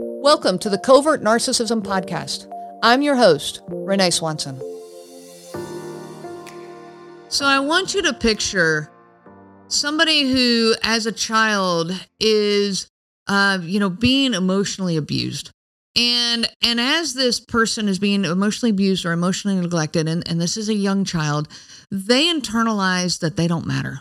Welcome to the Covert Narcissism Podcast. I'm your host, Renee Swanson. So, I want you to picture somebody who, as a child, is, uh, you know, being emotionally abused. And and as this person is being emotionally abused or emotionally neglected, and, and this is a young child, they internalize that they don't matter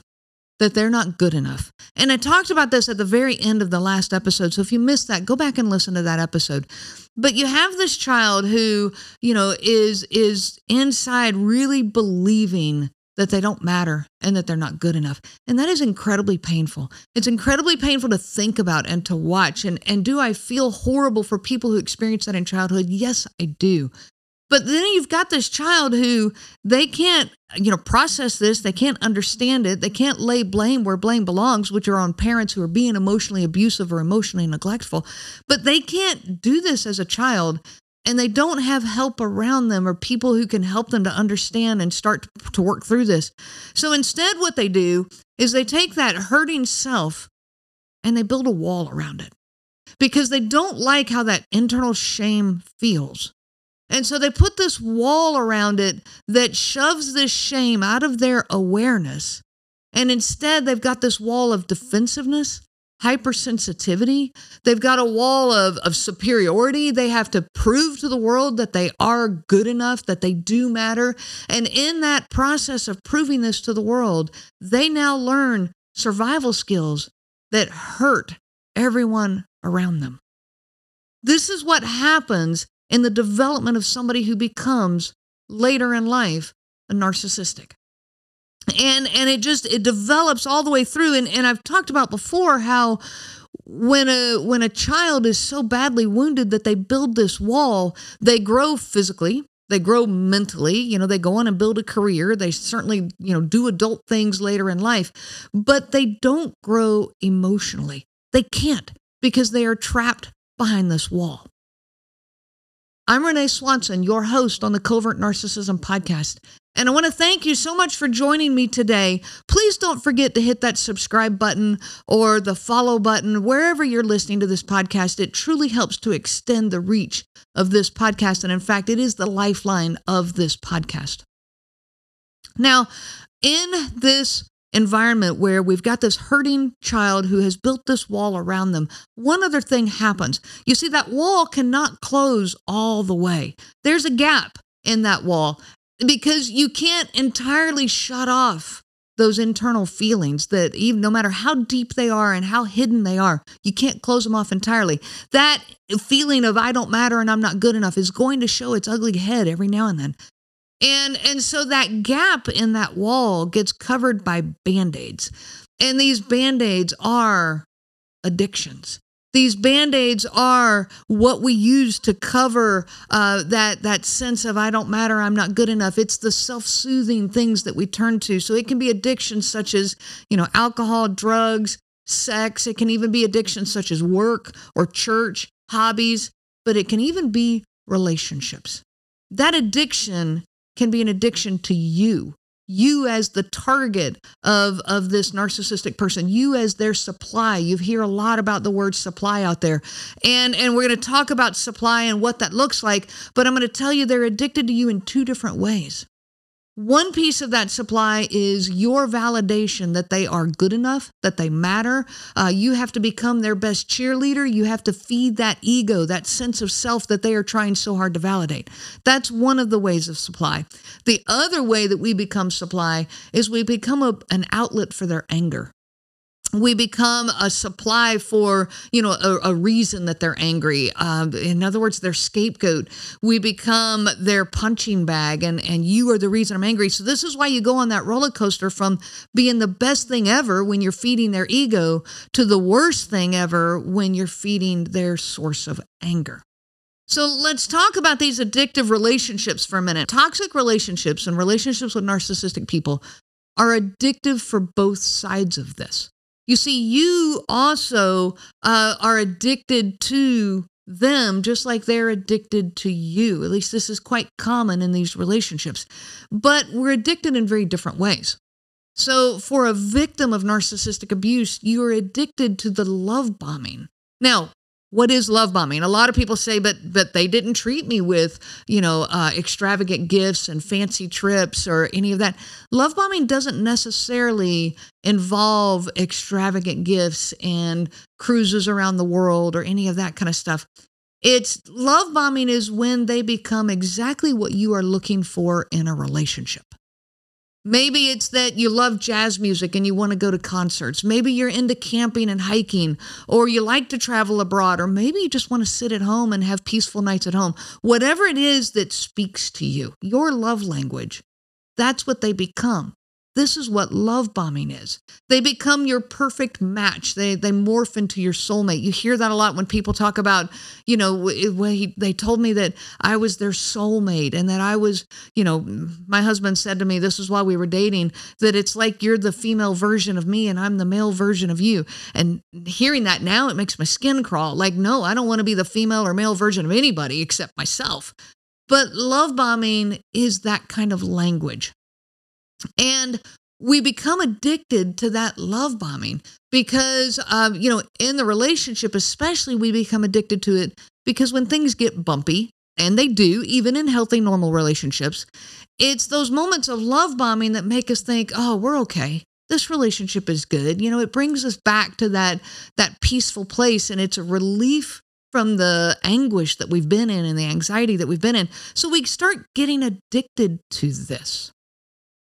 that they're not good enough. And I talked about this at the very end of the last episode. So if you missed that, go back and listen to that episode. But you have this child who, you know, is is inside really believing that they don't matter and that they're not good enough. And that is incredibly painful. It's incredibly painful to think about and to watch. And and do I feel horrible for people who experience that in childhood? Yes, I do. But then you've got this child who they can't, you know, process this. They can't understand it. They can't lay blame where blame belongs, which are on parents who are being emotionally abusive or emotionally neglectful. But they can't do this as a child and they don't have help around them or people who can help them to understand and start to work through this. So instead, what they do is they take that hurting self and they build a wall around it because they don't like how that internal shame feels. And so they put this wall around it that shoves this shame out of their awareness. And instead, they've got this wall of defensiveness, hypersensitivity. They've got a wall of, of superiority. They have to prove to the world that they are good enough, that they do matter. And in that process of proving this to the world, they now learn survival skills that hurt everyone around them. This is what happens in the development of somebody who becomes later in life a narcissistic. And and it just it develops all the way through. And, and i've talked about before how when a when a child is so badly wounded that they build this wall they grow physically they grow mentally you know they go on and build a career they certainly you know do adult things later in life but they don't grow emotionally. They can't because they are trapped behind this wall I'm Renee Swanson, your host on the Covert Narcissism Podcast. And I want to thank you so much for joining me today. Please don't forget to hit that subscribe button or the follow button wherever you're listening to this podcast. It truly helps to extend the reach of this podcast. And in fact, it is the lifeline of this podcast. Now, in this environment where we've got this hurting child who has built this wall around them, one other thing happens. You see, that wall cannot close all the way, there's a gap in that wall because you can't entirely shut off those internal feelings that even no matter how deep they are and how hidden they are you can't close them off entirely. That feeling of i don't matter and i'm not good enough is going to show its ugly head every now and then and and so that gap in that wall gets covered by band-aids. And these band-aids are addictions. These band-aids are what we use to cover uh, that that sense of I don't matter, I'm not good enough. It's the self-soothing things that we turn to. So it can be addictions such as you know alcohol, drugs, sex. It can even be addictions such as work or church, hobbies, but it can even be relationships. That addiction can be an addiction to you. You as the target of of this narcissistic person. You as their supply. You hear a lot about the word supply out there. And and we're going to talk about supply and what that looks like but i'm going to tell you they're addicted to you in two different ways one piece of that supply is your validation that they are good enough, that they matter. Uh, you have to become their best cheerleader. You have to feed that ego, that sense of self that they are trying so hard to validate. That's one of the ways of supply. The other way that we become supply is we become a, an outlet for their anger we become a supply for you know a, a reason that they're angry uh, in other words their scapegoat we become their punching bag and and you are the reason i'm angry so this is why you go on that roller coaster from being the best thing ever when you're feeding their ego to the worst thing ever when you're feeding their source of anger so let's talk about these addictive relationships for a minute. Toxic relationships and relationships with narcissistic people are addictive for both sides of this. You see, you also uh, are addicted to them just like they're addicted to you. At least this is quite common in these relationships. But we're addicted in very different ways. So, for a victim of narcissistic abuse, you are addicted to the love bombing. Now, what is love bombing? A lot of people say but but they didn't treat me with you know uh, extravagant gifts and fancy trips or any of that. Love bombing doesn't necessarily involve extravagant gifts and cruises around the world or any of that kind of stuff. It's love bombing is when they become exactly what you are looking for in a relationship Maybe it's that you love jazz music and you want to go to concerts. Maybe you're into camping and hiking, or you like to travel abroad, or maybe you just want to sit at home and have peaceful nights at home. Whatever it is that speaks to you, your love language, that's what they become. This is what love bombing is. They become your perfect match. They they morph into your soulmate. You hear that a lot when people talk about, you know, he, they told me that I was their soulmate and that I was, you know, my husband said to me, this is why we were dating, that it's like you're the female version of me and I'm the male version of you. And hearing that now, it makes my skin crawl. Like, no, I don't want to be the female or male version of anybody except myself. But love bombing is that kind of language. And we become addicted to that love bombing because, um, you know, in the relationship, especially, we become addicted to it because when things get bumpy, and they do, even in healthy, normal relationships, it's those moments of love bombing that make us think, oh, we're okay. This relationship is good. You know, it brings us back to that that peaceful place and it's a relief from the anguish that we've been in and the anxiety that we've been in. So we start getting addicted to this.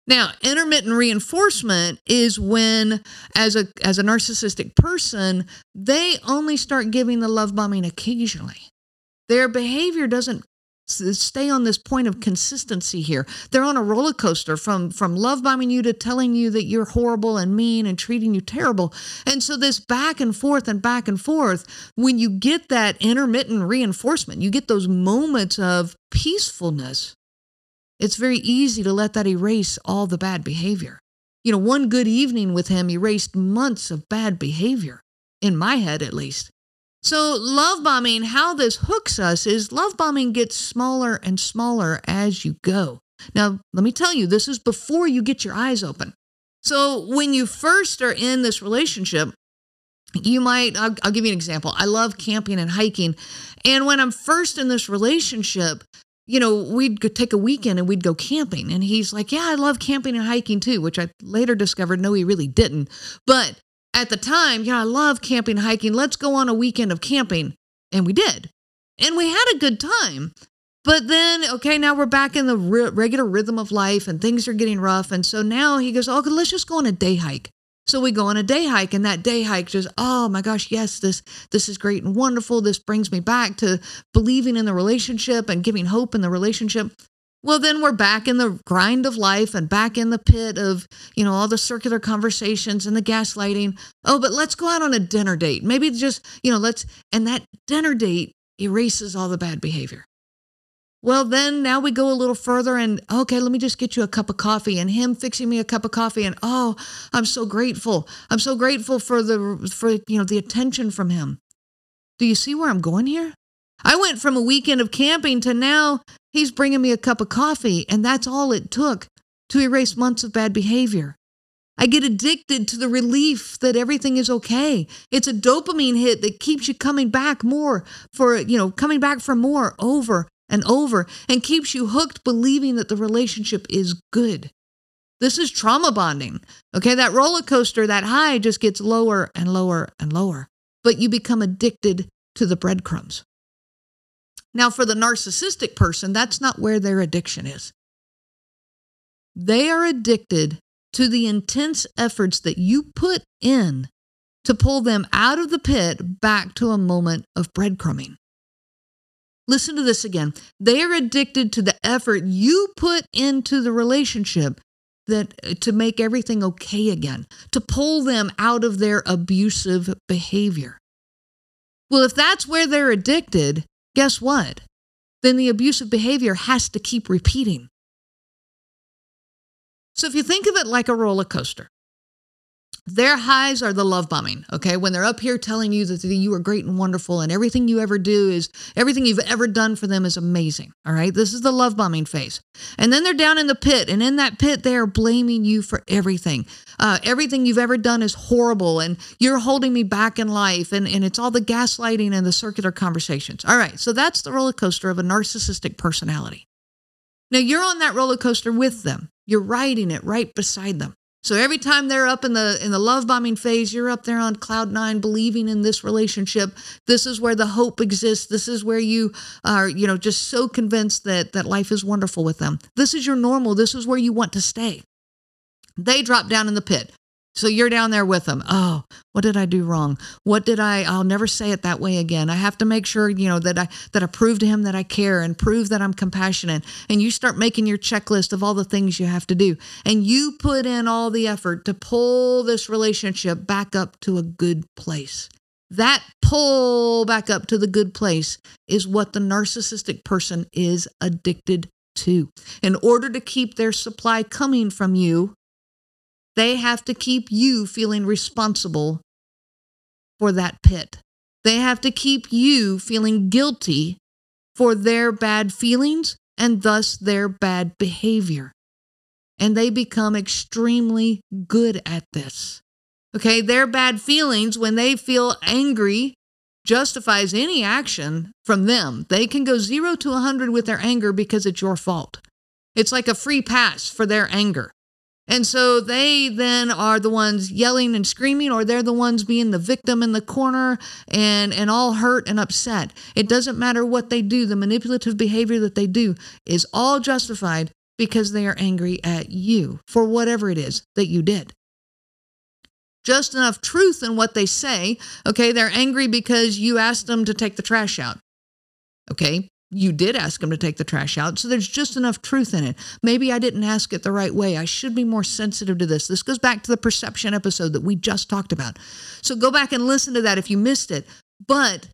Now, intermittent reinforcement is when as a as a narcissistic person, they only start giving the love bombing occasionally. Their behavior doesn't stay on this point of consistency here. They're on a roller coaster from from love bombing you to telling you that you're horrible and mean and treating you terrible. And so this back and forth and back and forth, when you get that intermittent reinforcement, you get those moments of peacefulness it's very easy to let that erase all the bad behavior. You know, one good evening with him erased months of bad behavior, in my head at least. So, love bombing, how this hooks us is love bombing gets smaller and smaller as you go. Now, let me tell you, this is before you get your eyes open. So, when you first are in this relationship, you might, I'll, I'll give you an example. I love camping and hiking. And when I'm first in this relationship, you know, we'd take a weekend and we'd go camping. And he's like, Yeah, I love camping and hiking too, which I later discovered, no, he really didn't. But at the time, yeah, I love camping hiking. Let's go on a weekend of camping. And we did. And we had a good time. But then, okay, now we're back in the re- regular rhythm of life and things are getting rough. And so now he goes, Oh, let's just go on a day hike. So we go on a day hike, and that day hike just, oh my gosh, yes, this this is great and wonderful. This brings me back to believing in the relationship and giving hope in the relationship. Well, then we're back in the grind of life and back in the pit of, you know, all the circular conversations and the gaslighting. Oh, but let's go out on a dinner date. Maybe just, you know, let's, and that dinner date erases all the bad behavior. Well, then now we go a little further and okay, let me just get you a cup of coffee and him fixing me a cup of coffee and oh, I'm so grateful. I'm so grateful for the for you know the attention from him. Do you see where I'm going here? I went from a weekend of camping to now he's bringing me a cup of coffee and that's all it took to erase months of bad behavior. I get addicted to the relief that everything is okay. It's a dopamine hit that keeps you coming back more for, you know, coming back for more over and over and keeps you hooked believing that the relationship is good. This is trauma bonding. Okay, that roller coaster, that high just gets lower and lower and lower, but you become addicted to the breadcrumbs. Now, for the narcissistic person, that's not where their addiction is. They are addicted to the intense efforts that you put in to pull them out of the pit back to a moment of breadcrumbing. Listen to this again. They are addicted to the effort you put into the relationship that uh, to make everything okay again, to pull them out of their abusive behavior. Well, if that's where they're addicted, guess what? Then the abusive behavior has to keep repeating. So if you think of it like a roller coaster, Their highs are the love bombing, okay? When they're up here telling you that you are great and wonderful and everything you ever do is everything you've ever done for them is amazing, all right? This is the love bombing phase. And then they're down in the pit, and in that pit, they are blaming you for everything. Uh, everything you've ever done is horrible, and you're holding me back in life, and, and it's all the gaslighting and the circular conversations. All right, so that's the roller coaster of a narcissistic personality. Now you're on that roller coaster with them, you're riding it right beside them. So every time they're up in the in the love bombing phase, you're up there on cloud nine, believing in this relationship. This is where the hope exists. This is where you are, you know, just so convinced that that life is wonderful with them. This is your normal. This is where you want to stay. They drop down in the pit. So you're down there with them. Oh, what did I do wrong? What did I I'll never say it that way again. I have to make sure, you know, that I that I prove to him that I care and prove that I'm compassionate. And you start making your checklist of all the things you have to do. And you put in all the effort to pull this relationship back up to a good place. That pull back up to the good place is what the narcissistic person is addicted to. In order to keep their supply coming from you, they have to keep you feeling responsible for that pit. They have to keep you feeling guilty for their bad feelings and thus their bad behavior. And they become extremely good at this. Okay, their bad feelings, when they feel angry, justifies any action from them. They can go zero to a 100 with their anger because it's your fault. It's like a free pass for their anger. And so they then are the ones yelling and screaming, or they're the ones being the victim in the corner and, and all hurt and upset. It doesn't matter what they do, the manipulative behavior that they do is all justified because they are angry at you for whatever it is that you did. Just enough truth in what they say. Okay, they're angry because you asked them to take the trash out. Okay, you did ask him to take the trash out. So there's just enough truth in it. Maybe I didn't ask it the right way. I should be more sensitive to this. This goes back to the perception episode that we just talked about. So go back and listen to that if you missed it. But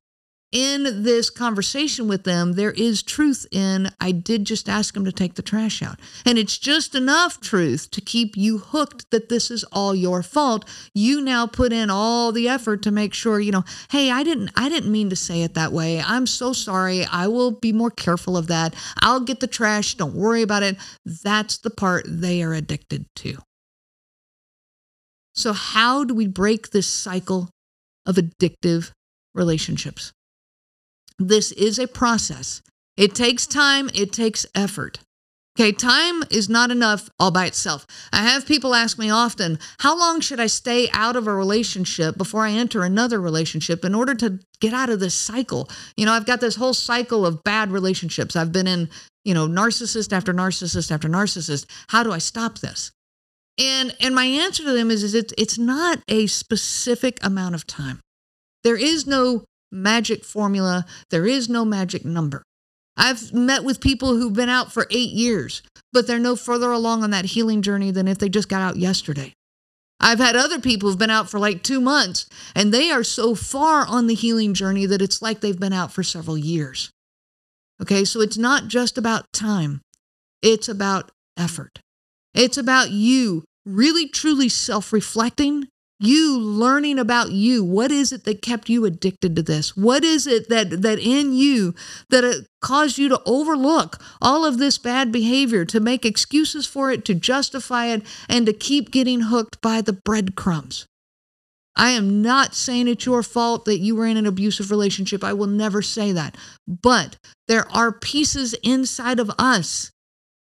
in this conversation with them, there is truth in I did just ask them to take the trash out. And it's just enough truth to keep you hooked that this is all your fault. You now put in all the effort to make sure, you know, hey, I didn't I didn't mean to say it that way. I'm so sorry. I will be more careful of that. I'll get the trash. Don't worry about it. That's the part they are addicted to. So how do we break this cycle of addictive relationships? This is a process. It takes time, it takes effort. Okay, time is not enough all by itself. I have people ask me often, how long should I stay out of a relationship before I enter another relationship in order to get out of this cycle? You know, I've got this whole cycle of bad relationships. I've been in, you know, narcissist after narcissist after narcissist. How do I stop this? And and my answer to them is, is it's it's not a specific amount of time. There is no magic formula. There is no magic number. I've met with people who've been out for eight years, but they're no further along on that healing journey than if they just got out yesterday. I've had other people who've been out for like two months, and they are so far on the healing journey that it's like they've been out for several years. Okay, so it's not just about time, it's about effort. It's about you really truly self reflecting you learning about you what is it that kept you addicted to this what is it that that in you that it caused you to overlook all of this bad behavior to make excuses for it to justify it and to keep getting hooked by the breadcrumbs I am not saying it's your fault that you were in an abusive relationship. I will never say that. But there are pieces inside of us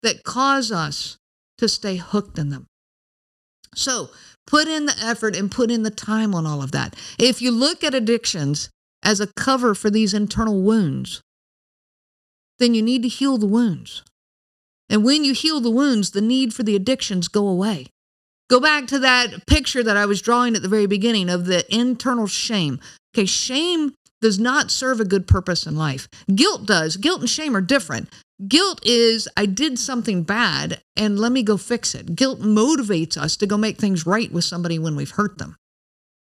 that cause us to stay hooked in them. So, Put in the effort and put in the time on all of that. If you look at addictions as a cover for these internal wounds, then you need to heal the wounds. And when you heal the wounds, the need for the addictions go away. Go back to that picture that I was drawing at the very beginning of the internal shame. Okay, shame does not serve a good purpose in life. Guilt does. Guilt and shame are different. Guilt is, I did something bad and let me go fix it. Guilt motivates us to go make things right with somebody when we've hurt them.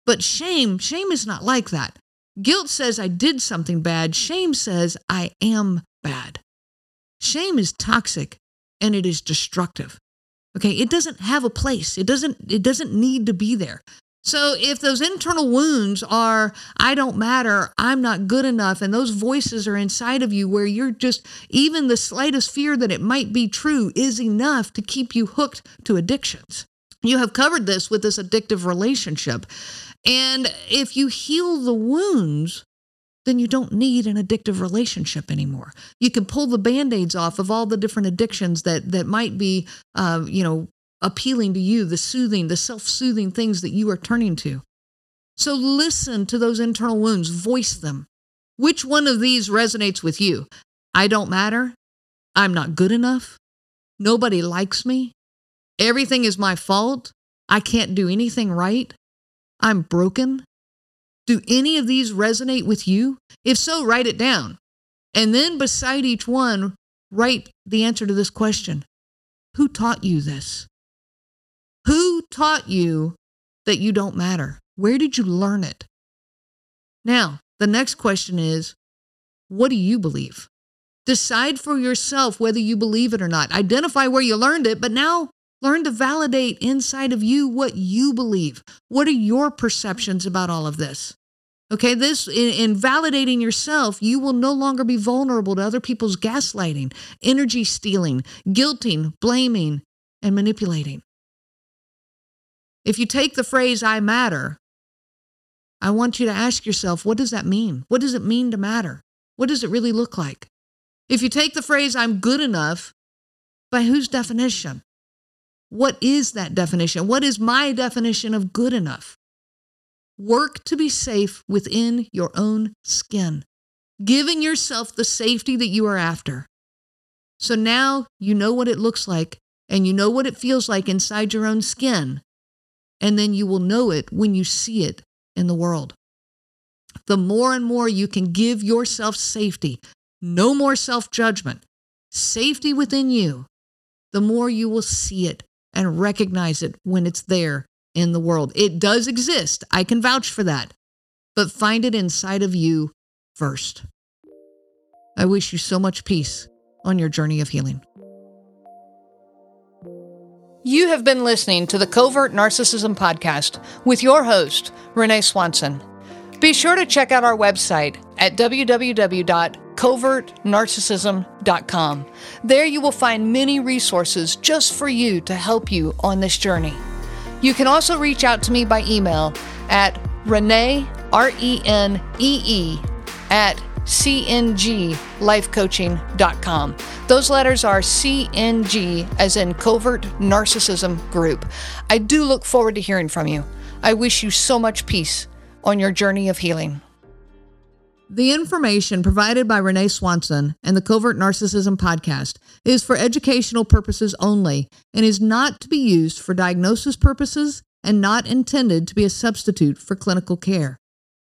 But shame, shame is not like that. Guilt says, I did something bad. Shame says, I am bad. Shame is toxic and it is destructive. Okay, it doesn't have a place. It doesn't it doesn't need to be there. So if those internal wounds are, I don't matter, I'm not good enough, and those voices are inside of you where you're just, even the slightest fear that it might be true is enough to keep you hooked to addictions. You have covered this with this addictive relationship. And if you heal the wounds, then you don't need an addictive relationship anymore. You can pull the band-aids off of all the different addictions that that might be, uh, you know, appealing to you, the soothing, the self-soothing things that you are turning to. So listen to those internal wounds, voice them. Which one of these resonates with you? I don't matter. I'm not good enough. Nobody likes me. Everything is my fault. I can't do anything right. I'm broken. Do any of these resonate with you? If so, write it down. And then beside each one, write the answer to this question Who taught you this? Who taught you that you don't matter? Where did you learn it? Now, the next question is What do you believe? Decide for yourself whether you believe it or not. Identify where you learned it, but now learn to validate inside of you what you believe. What are your perceptions about all of this? Okay, this in, in, validating yourself, you will no longer be vulnerable to other people's gaslighting, energy stealing, guilting, blaming, and manipulating. If you take the phrase I matter, I want you to ask yourself, what does that mean? What does it mean to matter? What does it really look like? If you take the phrase I'm good enough, by whose definition? What is that definition? What is my definition of good enough? Work to be safe within your own skin, giving yourself the safety that you are after. So now you know what it looks like and you know what it feels like inside your own skin. And then you will know it when you see it in the world. The more and more you can give yourself safety, no more self judgment, safety within you, the more you will see it and recognize it when it's there in the world. It does exist. I can vouch for that. But find it inside of you first. I wish you so much peace on your journey of healing. You have been listening to the Covert Narcissism Podcast with your host, Renee Swanson. Be sure to check out our website at www.covertnarcissism.com. There you will find many resources just for you to help you on this journey. You can also reach out to me by email at Renee, R E N E E, at cnglifecoaching.com. Those letters are CNG, as in Covert Narcissism Group. I do look forward to hearing from you. I wish you so much peace on your journey of healing. The information provided by Renee Swanson and the Covert Narcissism podcast is for educational purposes only and is not to be used for diagnosis purposes and not intended to be a substitute for clinical care.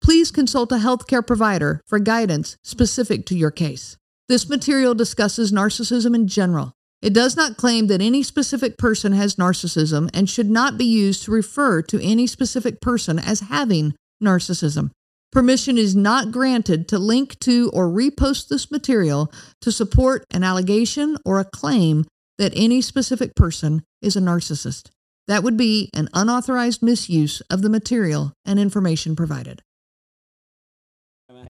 Please consult a healthcare provider for guidance specific to your case. This material discusses narcissism in general. It does not claim that any specific person has narcissism and should not be used to refer to any specific person as having narcissism. Permission is not granted to link to or repost this material to support an allegation or a claim that any specific person is a narcissist. That would be an unauthorized misuse of the material and information provided.